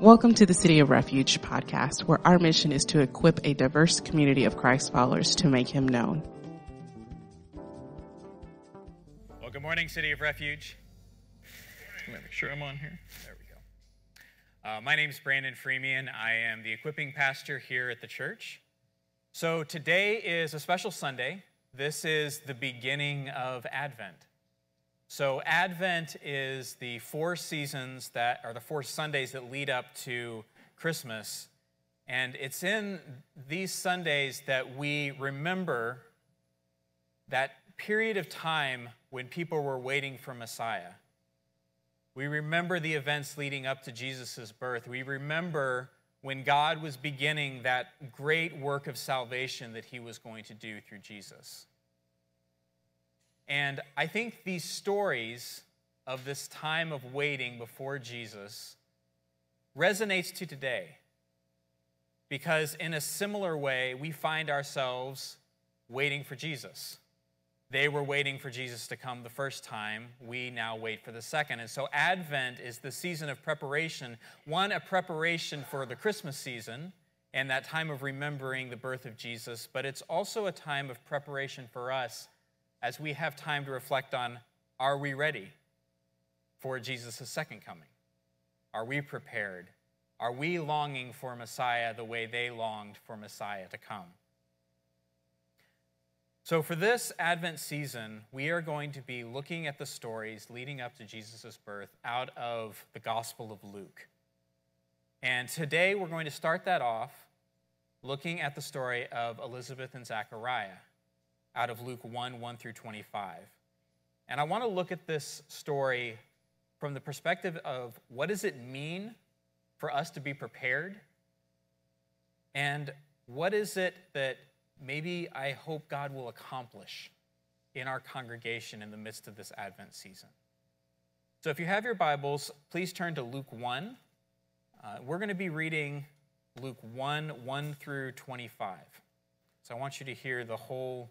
Welcome to the City of Refuge podcast, where our mission is to equip a diverse community of Christ followers to make him known. Well, good morning, City of Refuge. Let me make sure I'm on here. There we go. Uh, my name is Brandon Freemian. I am the equipping pastor here at the church. So today is a special Sunday. This is the beginning of Advent. So, Advent is the four seasons that are the four Sundays that lead up to Christmas. And it's in these Sundays that we remember that period of time when people were waiting for Messiah. We remember the events leading up to Jesus' birth. We remember when God was beginning that great work of salvation that he was going to do through Jesus. And I think these stories of this time of waiting before Jesus resonates to today. Because in a similar way, we find ourselves waiting for Jesus. They were waiting for Jesus to come the first time. We now wait for the second. And so Advent is the season of preparation. One, a preparation for the Christmas season and that time of remembering the birth of Jesus, but it's also a time of preparation for us as we have time to reflect on are we ready for Jesus' second coming? Are we prepared? Are we longing for Messiah the way they longed for Messiah to come? So, for this Advent season, we are going to be looking at the stories leading up to Jesus' birth out of the Gospel of Luke. And today we're going to start that off looking at the story of Elizabeth and Zachariah out of Luke 1 1 through 25. And I want to look at this story from the perspective of what does it mean for us to be prepared? And what is it that maybe I hope God will accomplish in our congregation in the midst of this Advent season? So if you have your Bibles, please turn to Luke 1. Uh, we're going to be reading Luke 1 1 through 25. So I want you to hear the whole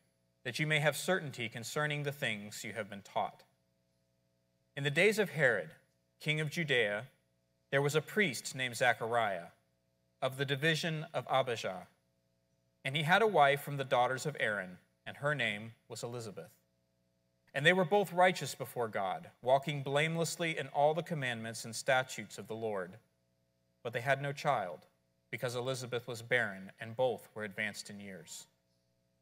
that you may have certainty concerning the things you have been taught. In the days of Herod, king of Judea, there was a priest named Zachariah of the division of Abijah, and he had a wife from the daughters of Aaron, and her name was Elizabeth. And they were both righteous before God, walking blamelessly in all the commandments and statutes of the Lord. But they had no child, because Elizabeth was barren, and both were advanced in years.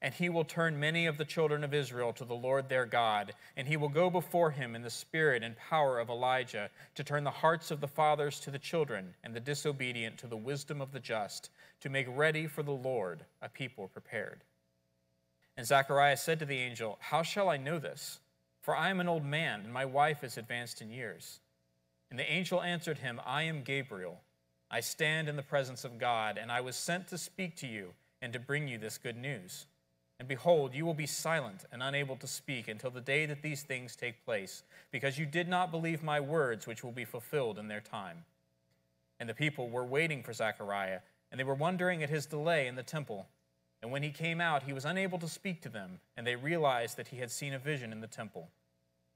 And he will turn many of the children of Israel to the Lord their God, and he will go before him in the spirit and power of Elijah to turn the hearts of the fathers to the children, and the disobedient to the wisdom of the just, to make ready for the Lord a people prepared. And Zacharias said to the angel, How shall I know this? For I am an old man, and my wife is advanced in years. And the angel answered him, I am Gabriel. I stand in the presence of God, and I was sent to speak to you and to bring you this good news. And behold, you will be silent and unable to speak until the day that these things take place, because you did not believe my words, which will be fulfilled in their time. And the people were waiting for Zechariah, and they were wondering at his delay in the temple. And when he came out, he was unable to speak to them, and they realized that he had seen a vision in the temple.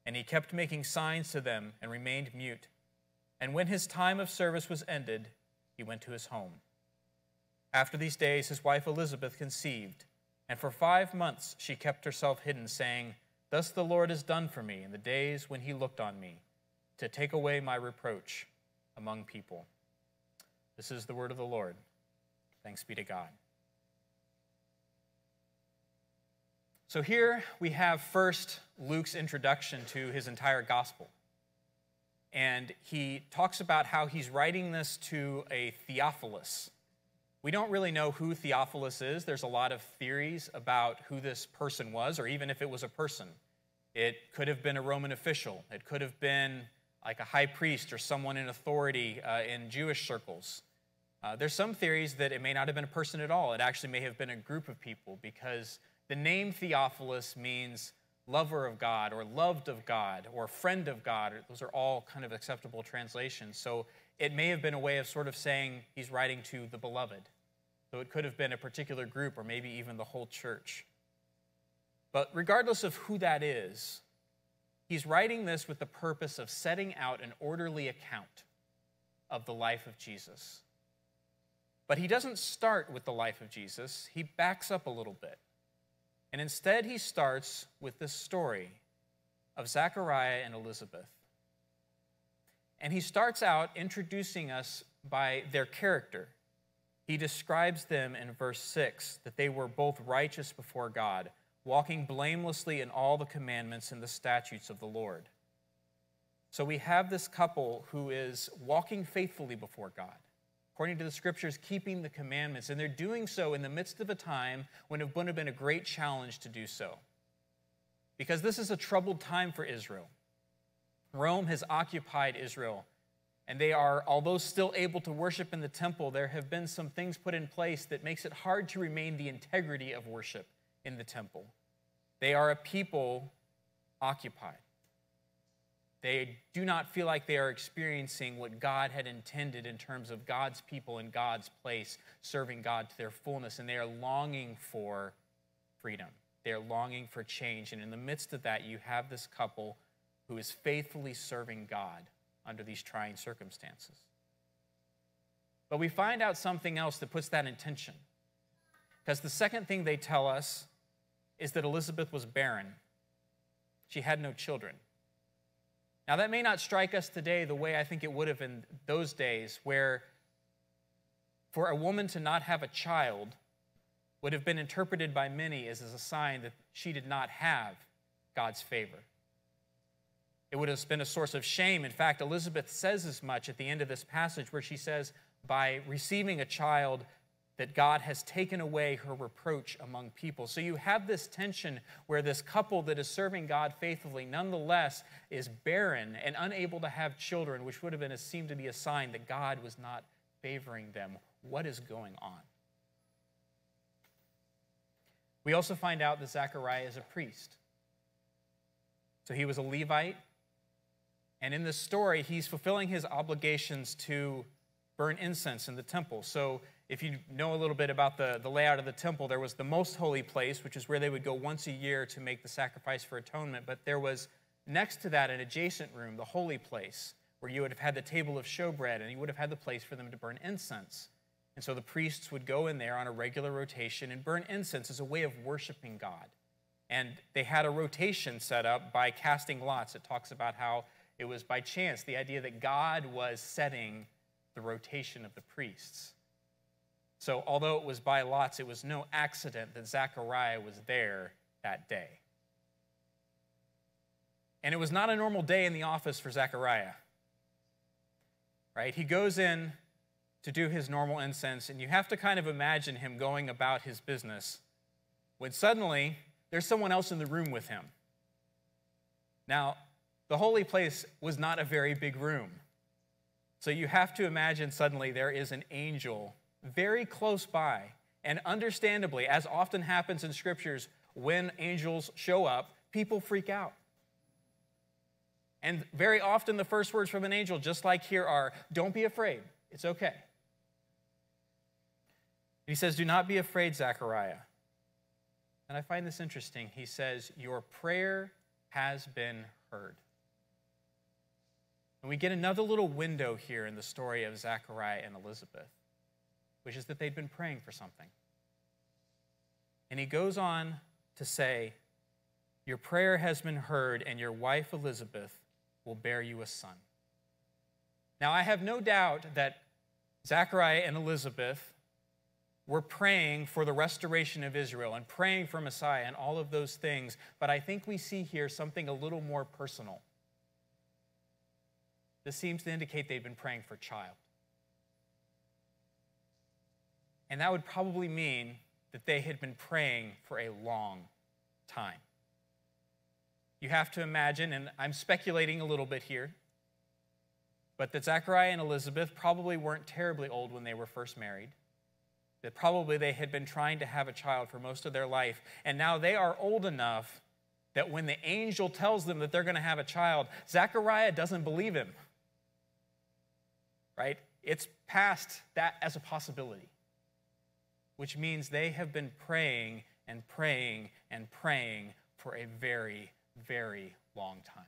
And he kept making signs to them and remained mute. And when his time of service was ended, he went to his home. After these days, his wife Elizabeth conceived, and for five months she kept herself hidden, saying, Thus the Lord has done for me in the days when he looked on me, to take away my reproach among people. This is the word of the Lord. Thanks be to God. So here we have first Luke's introduction to his entire gospel and he talks about how he's writing this to a Theophilus. We don't really know who Theophilus is. There's a lot of theories about who this person was, or even if it was a person. It could have been a Roman official, it could have been like a high priest or someone in authority uh, in Jewish circles. Uh, there's some theories that it may not have been a person at all. It actually may have been a group of people because the name Theophilus means lover of God or loved of God or friend of God. Those are all kind of acceptable translations. So it may have been a way of sort of saying he's writing to the beloved. So it could have been a particular group or maybe even the whole church. But regardless of who that is, he's writing this with the purpose of setting out an orderly account of the life of Jesus. But he doesn't start with the life of Jesus, he backs up a little bit. And instead, he starts with this story of Zechariah and Elizabeth. And he starts out introducing us by their character. He describes them in verse 6 that they were both righteous before God, walking blamelessly in all the commandments and the statutes of the Lord. So we have this couple who is walking faithfully before God according to the scriptures, keeping the commandments. And they're doing so in the midst of a time when it would have been a great challenge to do so. Because this is a troubled time for Israel. Rome has occupied Israel, and they are, although still able to worship in the temple, there have been some things put in place that makes it hard to remain the integrity of worship in the temple. They are a people occupied. They do not feel like they are experiencing what God had intended in terms of God's people in God's place, serving God to their fullness, and they are longing for freedom. They are longing for change. And in the midst of that, you have this couple who is faithfully serving God under these trying circumstances. But we find out something else that puts that in tension. Because the second thing they tell us is that Elizabeth was barren, she had no children. Now, that may not strike us today the way I think it would have in those days, where for a woman to not have a child would have been interpreted by many as, as a sign that she did not have God's favor. It would have been a source of shame. In fact, Elizabeth says as much at the end of this passage, where she says, By receiving a child, that God has taken away her reproach among people. So you have this tension where this couple that is serving God faithfully nonetheless is barren and unable to have children, which would have been seemed to be a sign that God was not favoring them. What is going on? We also find out that Zechariah is a priest. So he was a Levite, and in this story, he's fulfilling his obligations to burn incense in the temple. So if you know a little bit about the, the layout of the temple, there was the most holy place, which is where they would go once a year to make the sacrifice for atonement. But there was next to that an adjacent room, the holy place, where you would have had the table of showbread and you would have had the place for them to burn incense. And so the priests would go in there on a regular rotation and burn incense as a way of worshiping God. And they had a rotation set up by casting lots. It talks about how it was by chance, the idea that God was setting the rotation of the priests. So, although it was by lots, it was no accident that Zechariah was there that day. And it was not a normal day in the office for Zechariah. Right? He goes in to do his normal incense, and you have to kind of imagine him going about his business when suddenly there's someone else in the room with him. Now, the holy place was not a very big room. So you have to imagine suddenly there is an angel very close by. And understandably, as often happens in scriptures, when angels show up, people freak out. And very often, the first words from an angel, just like here, are Don't be afraid, it's okay. He says, Do not be afraid, Zechariah. And I find this interesting. He says, Your prayer has been heard. And we get another little window here in the story of Zachariah and Elizabeth, which is that they'd been praying for something. And he goes on to say, Your prayer has been heard, and your wife Elizabeth will bear you a son. Now, I have no doubt that Zachariah and Elizabeth were praying for the restoration of Israel and praying for Messiah and all of those things, but I think we see here something a little more personal. This seems to indicate they've been praying for child. And that would probably mean that they had been praying for a long time. You have to imagine, and I'm speculating a little bit here, but that Zachariah and Elizabeth probably weren't terribly old when they were first married. That probably they had been trying to have a child for most of their life, and now they are old enough that when the angel tells them that they're going to have a child, Zachariah doesn't believe him right? It's past that as a possibility, which means they have been praying and praying and praying for a very, very long time.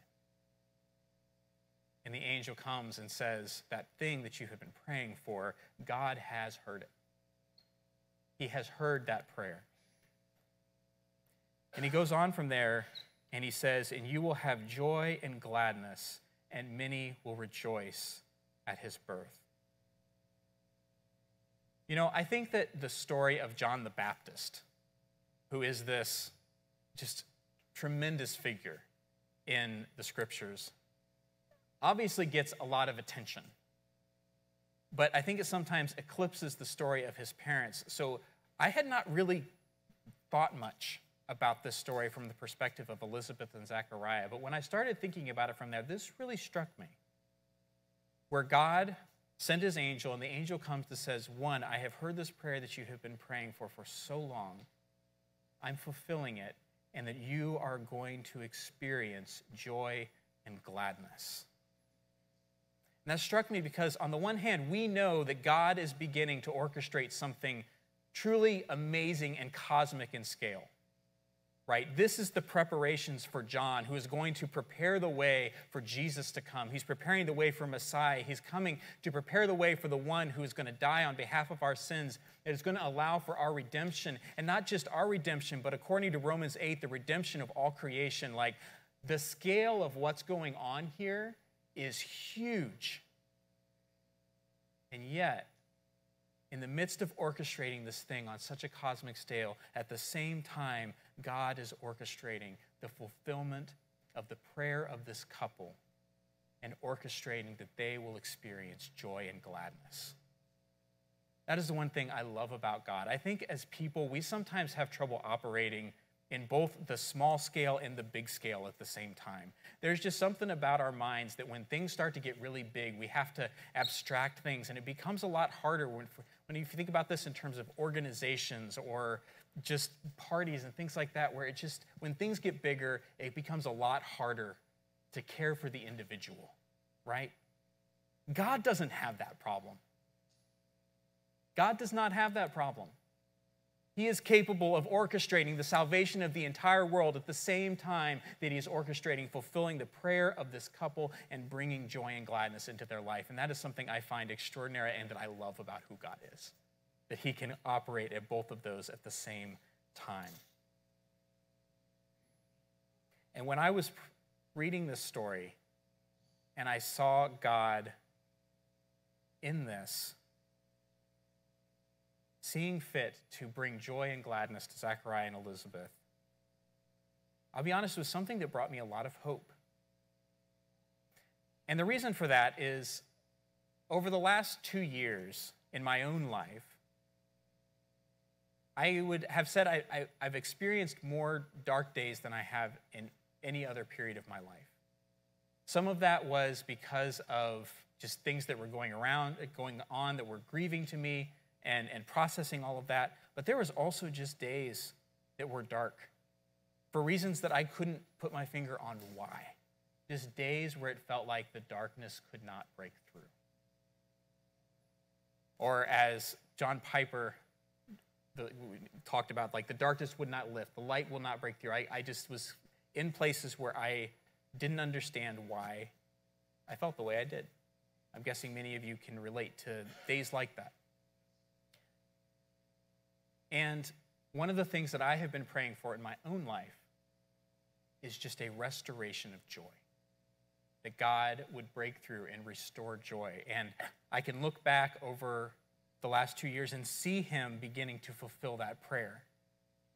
And the angel comes and says, That thing that you have been praying for, God has heard it. He has heard that prayer. And he goes on from there and he says, And you will have joy and gladness, and many will rejoice at his birth. You know, I think that the story of John the Baptist, who is this just tremendous figure in the scriptures, obviously gets a lot of attention. But I think it sometimes eclipses the story of his parents. So I had not really thought much about this story from the perspective of Elizabeth and Zechariah. But when I started thinking about it from there, this really struck me where God sent his angel, and the angel comes and says, One, I have heard this prayer that you have been praying for for so long. I'm fulfilling it, and that you are going to experience joy and gladness. And that struck me because, on the one hand, we know that God is beginning to orchestrate something truly amazing and cosmic in scale right? This is the preparations for John, who is going to prepare the way for Jesus to come. He's preparing the way for Messiah. He's coming to prepare the way for the one who is going to die on behalf of our sins. It is going to allow for our redemption, and not just our redemption, but according to Romans 8, the redemption of all creation. Like the scale of what's going on here is huge. And yet, in the midst of orchestrating this thing on such a cosmic scale, at the same time, God is orchestrating the fulfillment of the prayer of this couple and orchestrating that they will experience joy and gladness. That is the one thing I love about God. I think as people, we sometimes have trouble operating in both the small scale and the big scale at the same time. There's just something about our minds that when things start to get really big, we have to abstract things, and it becomes a lot harder when, when you think about this in terms of organizations or just parties and things like that, where it just, when things get bigger, it becomes a lot harder to care for the individual, right? God doesn't have that problem. God does not have that problem. He is capable of orchestrating the salvation of the entire world at the same time that he is orchestrating fulfilling the prayer of this couple and bringing joy and gladness into their life. And that is something I find extraordinary and that I love about who God is that he can operate at both of those at the same time. And when I was reading this story and I saw God in this, seeing fit to bring joy and gladness to Zachariah and Elizabeth, I'll be honest, it was something that brought me a lot of hope. And the reason for that is over the last two years in my own life, I would have said I, I've experienced more dark days than I have in any other period of my life. Some of that was because of just things that were going around, uh, going on that were grieving to me and, and processing all of that. But there was also just days that were dark for reasons that I couldn't put my finger on why. Just days where it felt like the darkness could not break through. Or as John Piper the, we talked about like the darkness would not lift, the light will not break through. I, I just was in places where I didn't understand why I felt the way I did. I'm guessing many of you can relate to days like that. And one of the things that I have been praying for in my own life is just a restoration of joy. That God would break through and restore joy. And I can look back over the last two years and see Him beginning to fulfill that prayer.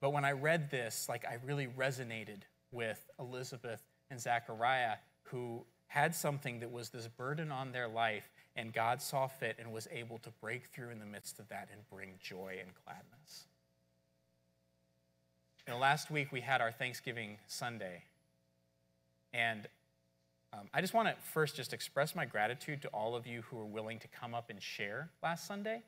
But when I read this, like I really resonated with Elizabeth and Zachariah, who had something that was this burden on their life, and God saw fit and was able to break through in the midst of that and bring joy and gladness. You know, last week we had our Thanksgiving Sunday, and um, I just want to first just express my gratitude to all of you who were willing to come up and share last Sunday.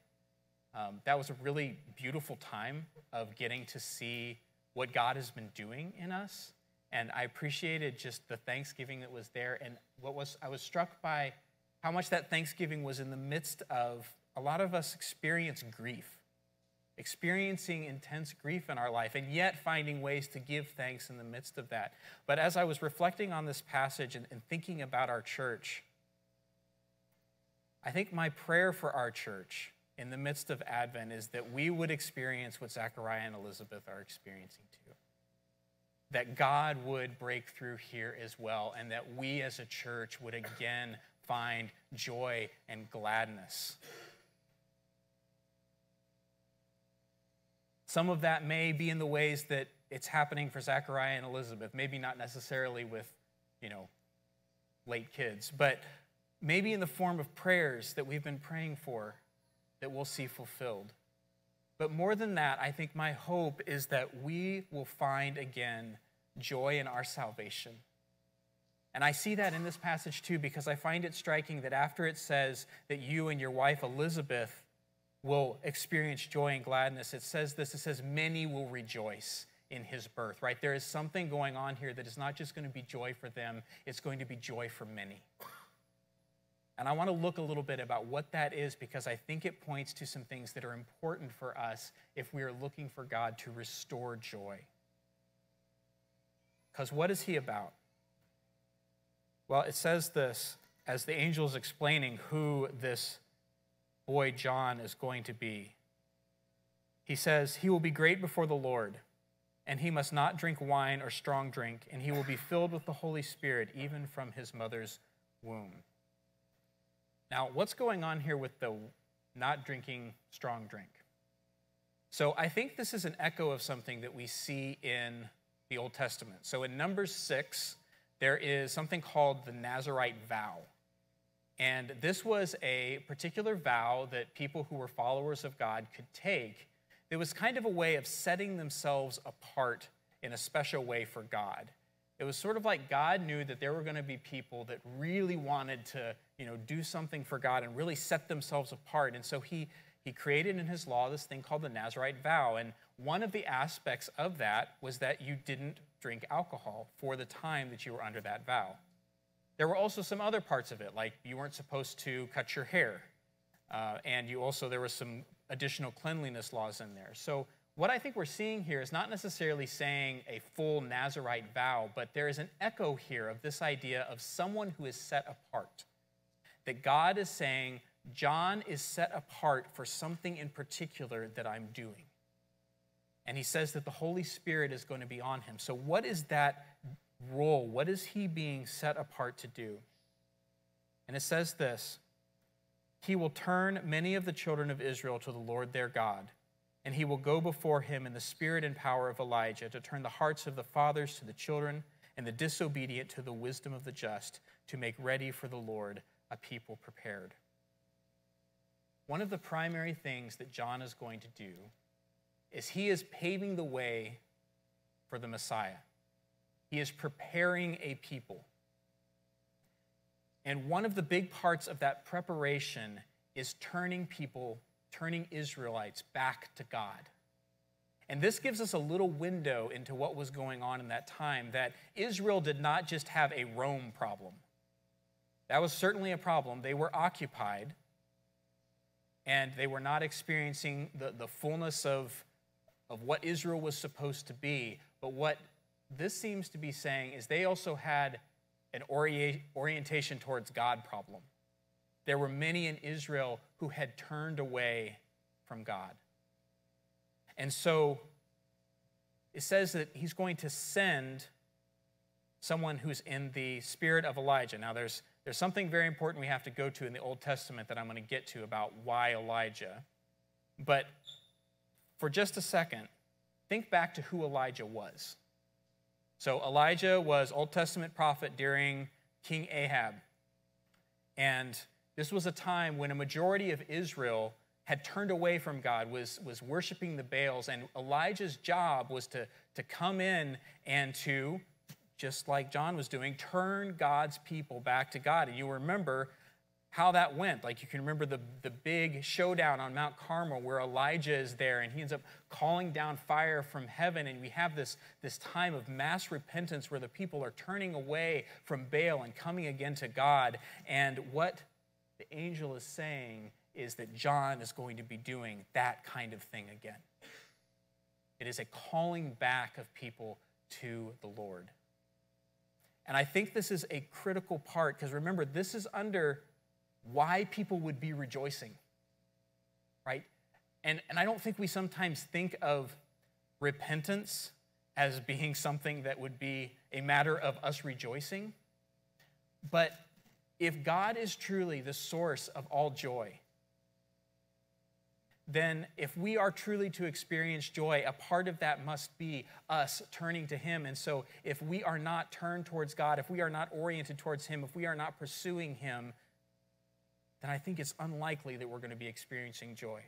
Um, that was a really beautiful time of getting to see what God has been doing in us. And I appreciated just the Thanksgiving that was there. And what was I was struck by how much that Thanksgiving was in the midst of a lot of us experience grief, experiencing intense grief in our life, and yet finding ways to give thanks in the midst of that. But as I was reflecting on this passage and, and thinking about our church, I think my prayer for our church in the midst of Advent is that we would experience what Zechariah and Elizabeth are experiencing too. That God would break through here as well, and that we as a church would again find joy and gladness. Some of that may be in the ways that it's happening for Zechariah and Elizabeth, maybe not necessarily with, you know, late kids, but maybe in the form of prayers that we've been praying for that we'll see fulfilled. But more than that, I think my hope is that we will find again joy in our salvation. And I see that in this passage too, because I find it striking that after it says that you and your wife Elizabeth will experience joy and gladness, it says this it says, many will rejoice in his birth, right? There is something going on here that is not just going to be joy for them, it's going to be joy for many. And I want to look a little bit about what that is because I think it points to some things that are important for us if we are looking for God to restore joy. Because what is He about? Well, it says this as the angel is explaining who this boy John is going to be. He says, He will be great before the Lord, and he must not drink wine or strong drink, and he will be filled with the Holy Spirit even from his mother's womb. Now, what's going on here with the not drinking strong drink? So I think this is an echo of something that we see in the Old Testament. So in Numbers 6, there is something called the Nazarite vow. And this was a particular vow that people who were followers of God could take. It was kind of a way of setting themselves apart in a special way for God. It was sort of like God knew that there were going to be people that really wanted to, you know, do something for God and really set themselves apart. And so he he created in his law this thing called the Nazarite vow. And one of the aspects of that was that you didn't drink alcohol for the time that you were under that vow. There were also some other parts of it, like you weren't supposed to cut your hair. Uh, and you also, there was some additional cleanliness laws in there. So what I think we're seeing here is not necessarily saying a full Nazarite vow, but there is an echo here of this idea of someone who is set apart. That God is saying, John is set apart for something in particular that I'm doing. And he says that the Holy Spirit is going to be on him. So, what is that role? What is he being set apart to do? And it says this He will turn many of the children of Israel to the Lord their God and he will go before him in the spirit and power of Elijah to turn the hearts of the fathers to the children and the disobedient to the wisdom of the just, to make ready for the Lord a people prepared. One of the primary things that John is going to do is he is paving the way for the Messiah. He is preparing a people. And one of the big parts of that preparation is turning people turning Israelites back to God. And this gives us a little window into what was going on in that time that Israel did not just have a Rome problem. That was certainly a problem. They were occupied and they were not experiencing the, the fullness of, of what Israel was supposed to be. But what this seems to be saying is they also had an orientation towards God problem. There were many in Israel who had turned away from God. And so it says that he's going to send someone who's in the spirit of Elijah. Now, there's, there's something very important we have to go to in the Old Testament that I'm going to get to about why Elijah. But for just a second, think back to who Elijah was. So, Elijah was Old Testament prophet during King Ahab. And this was a time when a majority of Israel had turned away from God, was, was worshiping the Baals. And Elijah's job was to, to come in and to, just like John was doing, turn God's people back to God. And you remember how that went. Like you can remember the, the big showdown on Mount Carmel where Elijah is there and he ends up calling down fire from heaven. And we have this, this time of mass repentance where the people are turning away from Baal and coming again to God. And what the angel is saying is that John is going to be doing that kind of thing again. It is a calling back of people to the Lord. And I think this is a critical part because remember, this is under why people would be rejoicing, right? And, and I don't think we sometimes think of repentance as being something that would be a matter of us rejoicing. But if God is truly the source of all joy, then if we are truly to experience joy, a part of that must be us turning to Him. And so, if we are not turned towards God, if we are not oriented towards Him, if we are not pursuing Him, then I think it's unlikely that we're going to be experiencing joy.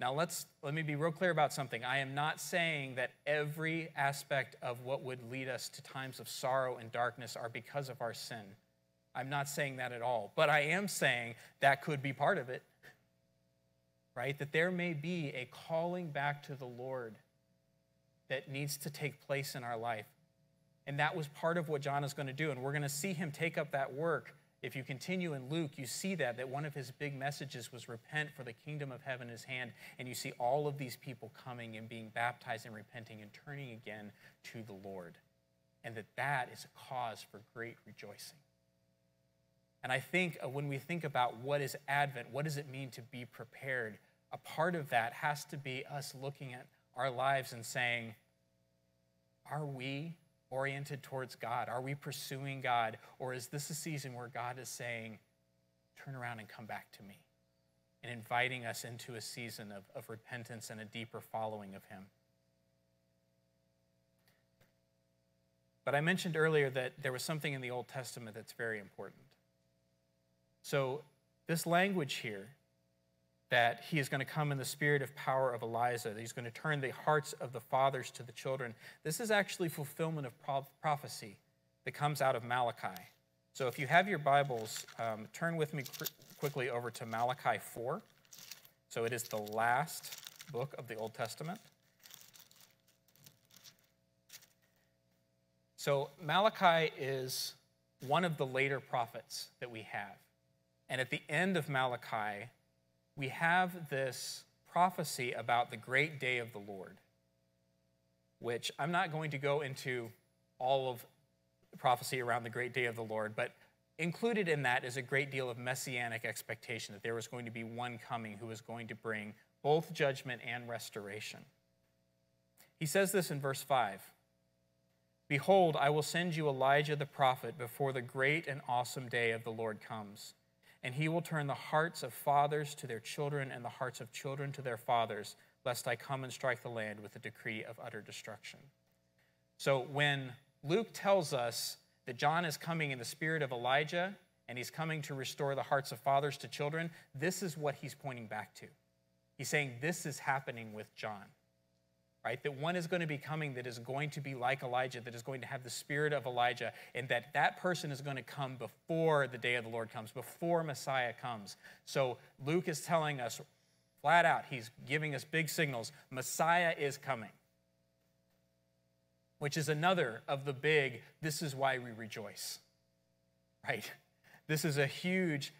Now, let's, let me be real clear about something. I am not saying that every aspect of what would lead us to times of sorrow and darkness are because of our sin. I'm not saying that at all. But I am saying that could be part of it right? That there may be a calling back to the Lord that needs to take place in our life. And that was part of what John is going to do. And we're going to see him take up that work. If you continue in Luke, you see that, that one of his big messages was repent for the kingdom of heaven is hand. And you see all of these people coming and being baptized and repenting and turning again to the Lord. And that that is a cause for great rejoicing. And I think uh, when we think about what is Advent, what does it mean to be prepared? A part of that has to be us looking at our lives and saying, are we oriented towards God? Are we pursuing God? Or is this a season where God is saying, turn around and come back to me? And inviting us into a season of, of repentance and a deeper following of Him. But I mentioned earlier that there was something in the Old Testament that's very important. So, this language here, that he is going to come in the spirit of power of Elijah, that he's going to turn the hearts of the fathers to the children, this is actually fulfillment of prophecy that comes out of Malachi. So, if you have your Bibles, um, turn with me quickly over to Malachi 4. So, it is the last book of the Old Testament. So, Malachi is one of the later prophets that we have. And at the end of Malachi, we have this prophecy about the great day of the Lord, which I'm not going to go into all of the prophecy around the great day of the Lord, but included in that is a great deal of messianic expectation that there was going to be one coming who was going to bring both judgment and restoration. He says this in verse 5 Behold, I will send you Elijah the prophet before the great and awesome day of the Lord comes and he will turn the hearts of fathers to their children and the hearts of children to their fathers, lest I come and strike the land with a decree of utter destruction. So when Luke tells us that John is coming in the spirit of Elijah and he's coming to restore the hearts of fathers to children, this is what he's pointing back to. He's saying this is happening with John right? That one is going to be coming that is going to be like Elijah, that is going to have the spirit of Elijah, and that that person is going to come before the day of the Lord comes, before Messiah comes. So Luke is telling us flat out, he's giving us big signals Messiah is coming, which is another of the big, this is why we rejoice, right? This is a huge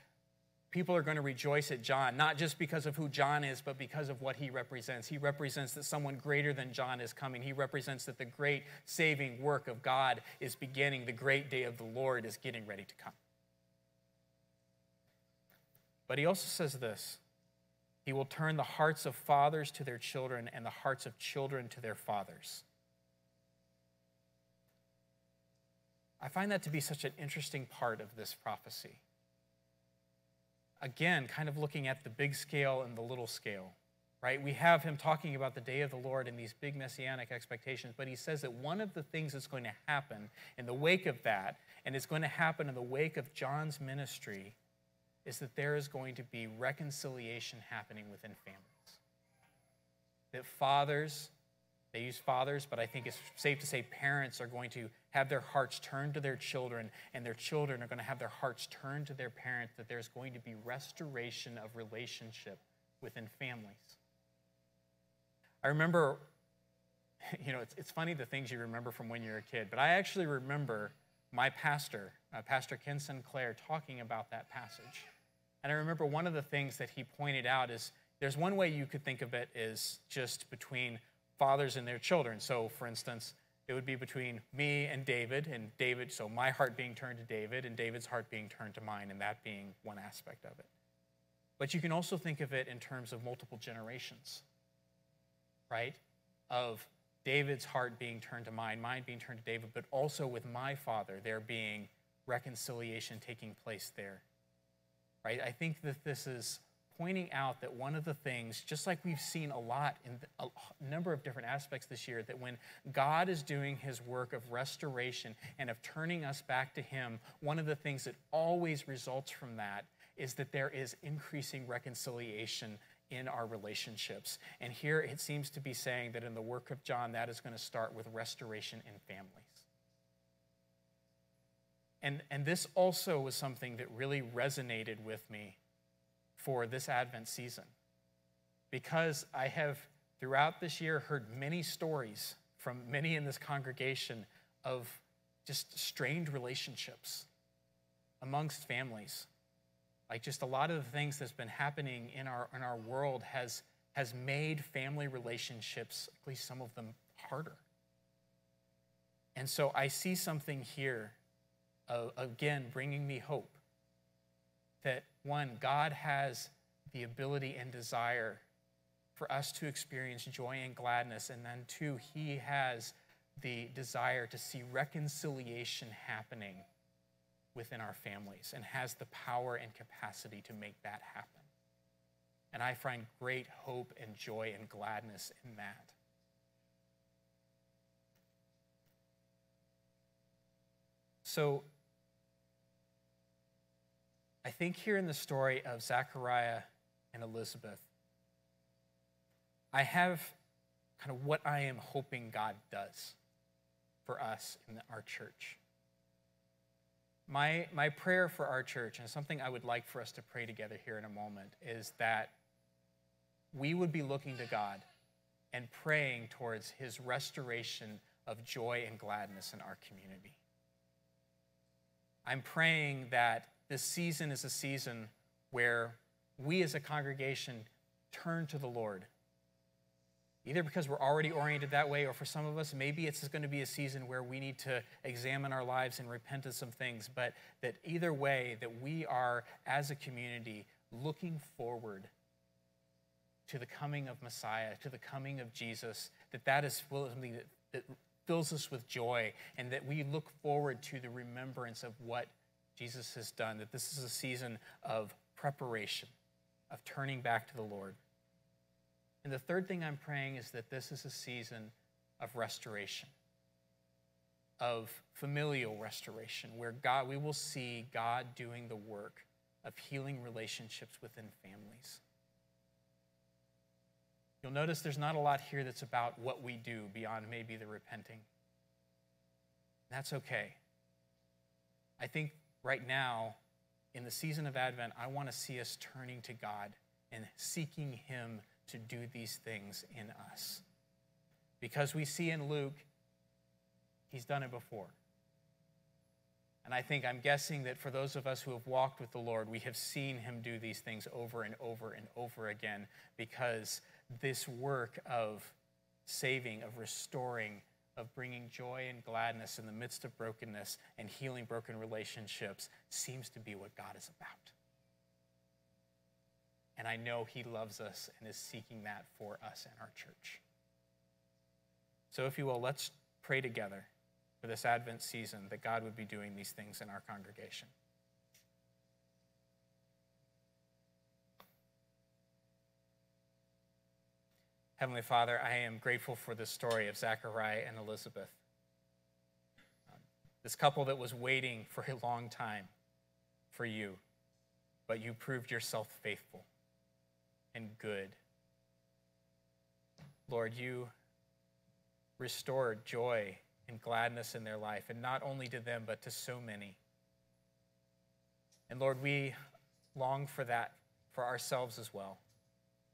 people are going to rejoice at John, not just because of who John is, but because of what he represents. He represents that someone greater than John is coming. He represents that the great saving work of God is beginning. The great day of the Lord is getting ready to come. But he also says this He will turn the hearts of fathers to their children and the hearts of children to their fathers. I find that to be such an interesting part of this prophecy again, kind of looking at the big scale and the little scale, right? We have him talking about the day of the Lord and these big messianic expectations, but he says that one of the things that's going to happen in the wake of that, and it's going to happen in the wake of John's ministry, is that there is going to be reconciliation happening within families. That fathers they use fathers, but I think it's safe to say parents are going to have their hearts turned to their children, and their children are going to have their hearts turned to their parents, that there's going to be restoration of relationship within families. I remember, you know, it's, it's funny the things you remember from when you're a kid, but I actually remember my pastor, uh, Pastor Ken Sinclair, talking about that passage. And I remember one of the things that he pointed out is there's one way you could think of it is just between fathers and their children. So, for instance, it would be between me and David, and David, so my heart being turned to David, and David's heart being turned to mine, and that being one aspect of it. But you can also think of it in terms of multiple generations, right? Of David's heart being turned to mine, mine being turned to David, but also with my father, there being reconciliation taking place there, right? I think that this is pointing out that one of the things, just like we've seen a lot in a number of different aspects this year, that when God is doing his work of restoration and of turning us back to him, one of the things that always results from that is that there is increasing reconciliation in our relationships. And here it seems to be saying that in the work of John, that is going to start with restoration in families. And, and this also was something that really resonated with me for this Advent season because I have throughout this year heard many stories from many in this congregation of just strained relationships amongst families. Like just a lot of the things that's been happening in our in our world has has made family relationships, at least some of them, harder. And so I see something here, uh, again, bringing me hope that one, God has the ability and desire for us to experience joy and gladness. And then two, He has the desire to see reconciliation happening within our families and has the power and capacity to make that happen. And I find great hope and joy and gladness in that. So, I think here in the story of Zechariah and Elizabeth, I have kind of what I am hoping God does for us in our church. My, my prayer for our church, and something I would like for us to pray together here in a moment, is that we would be looking to God and praying towards his restoration of joy and gladness in our community. I'm praying that this season is a season where we as a congregation turn to the Lord. Either because we're already oriented that way, or for some of us, maybe it's going to be a season where we need to examine our lives and repent of some things. But that either way, that we are, as a community, looking forward to the coming of Messiah, to the coming of Jesus, that that is something that, that fills us with joy, and that we look forward to the remembrance of what Jesus has done, that this is a season of preparation, of turning back to the Lord. And the third thing I'm praying is that this is a season of restoration, of familial restoration, where God, we will see God doing the work of healing relationships within families. You'll notice there's not a lot here that's about what we do beyond maybe the repenting. That's okay. I think right now, in the season of Advent, I want to see us turning to God and seeking Him to do these things in us. Because we see in Luke, He's done it before. And I think I'm guessing that for those of us who have walked with the Lord, we have seen him do these things over and over and over again because this work of saving, of restoring, of bringing joy and gladness in the midst of brokenness and healing broken relationships seems to be what God is about. And I know He loves us and is seeking that for us and our church. So, if you will, let's pray together for this Advent season that God would be doing these things in our congregation. Heavenly Father, I am grateful for the story of Zachariah and Elizabeth. Um, this couple that was waiting for a long time for you, but you proved yourself faithful and good. Lord, you restored joy and gladness in their life, and not only to them, but to so many. And Lord, we long for that for ourselves as well.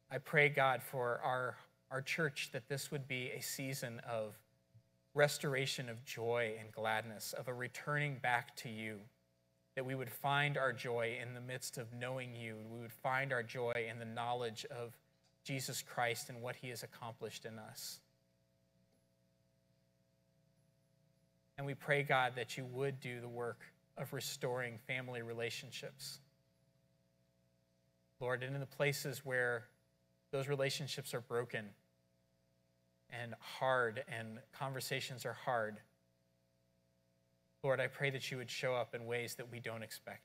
I pray, God, for our, our church that this would be a season of restoration of joy and gladness, of a returning back to you, that we would find our joy in the midst of knowing you. We would find our joy in the knowledge of Jesus Christ and what he has accomplished in us. And we pray, God, that you would do the work of restoring family relationships. Lord, and in the places where those relationships are broken and hard and conversations are hard, Lord, I pray that you would show up in ways that we don't expect,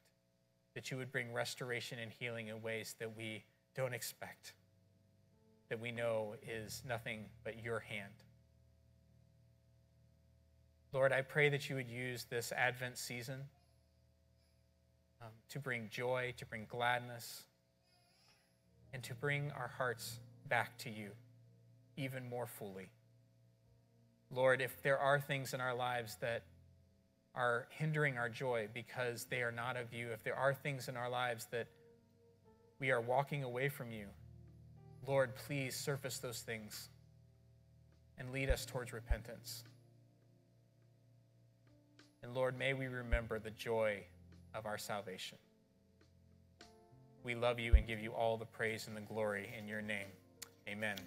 that you would bring restoration and healing in ways that we don't expect, that we know is nothing but your hand. Lord, I pray that you would use this Advent season um, to bring joy, to bring gladness, and to bring our hearts back to you even more fully. Lord, if there are things in our lives that are hindering our joy because they are not of you, if there are things in our lives that we are walking away from you, Lord, please surface those things and lead us towards repentance. And Lord, may we remember the joy of our salvation. We love you and give you all the praise and the glory in your name. Amen.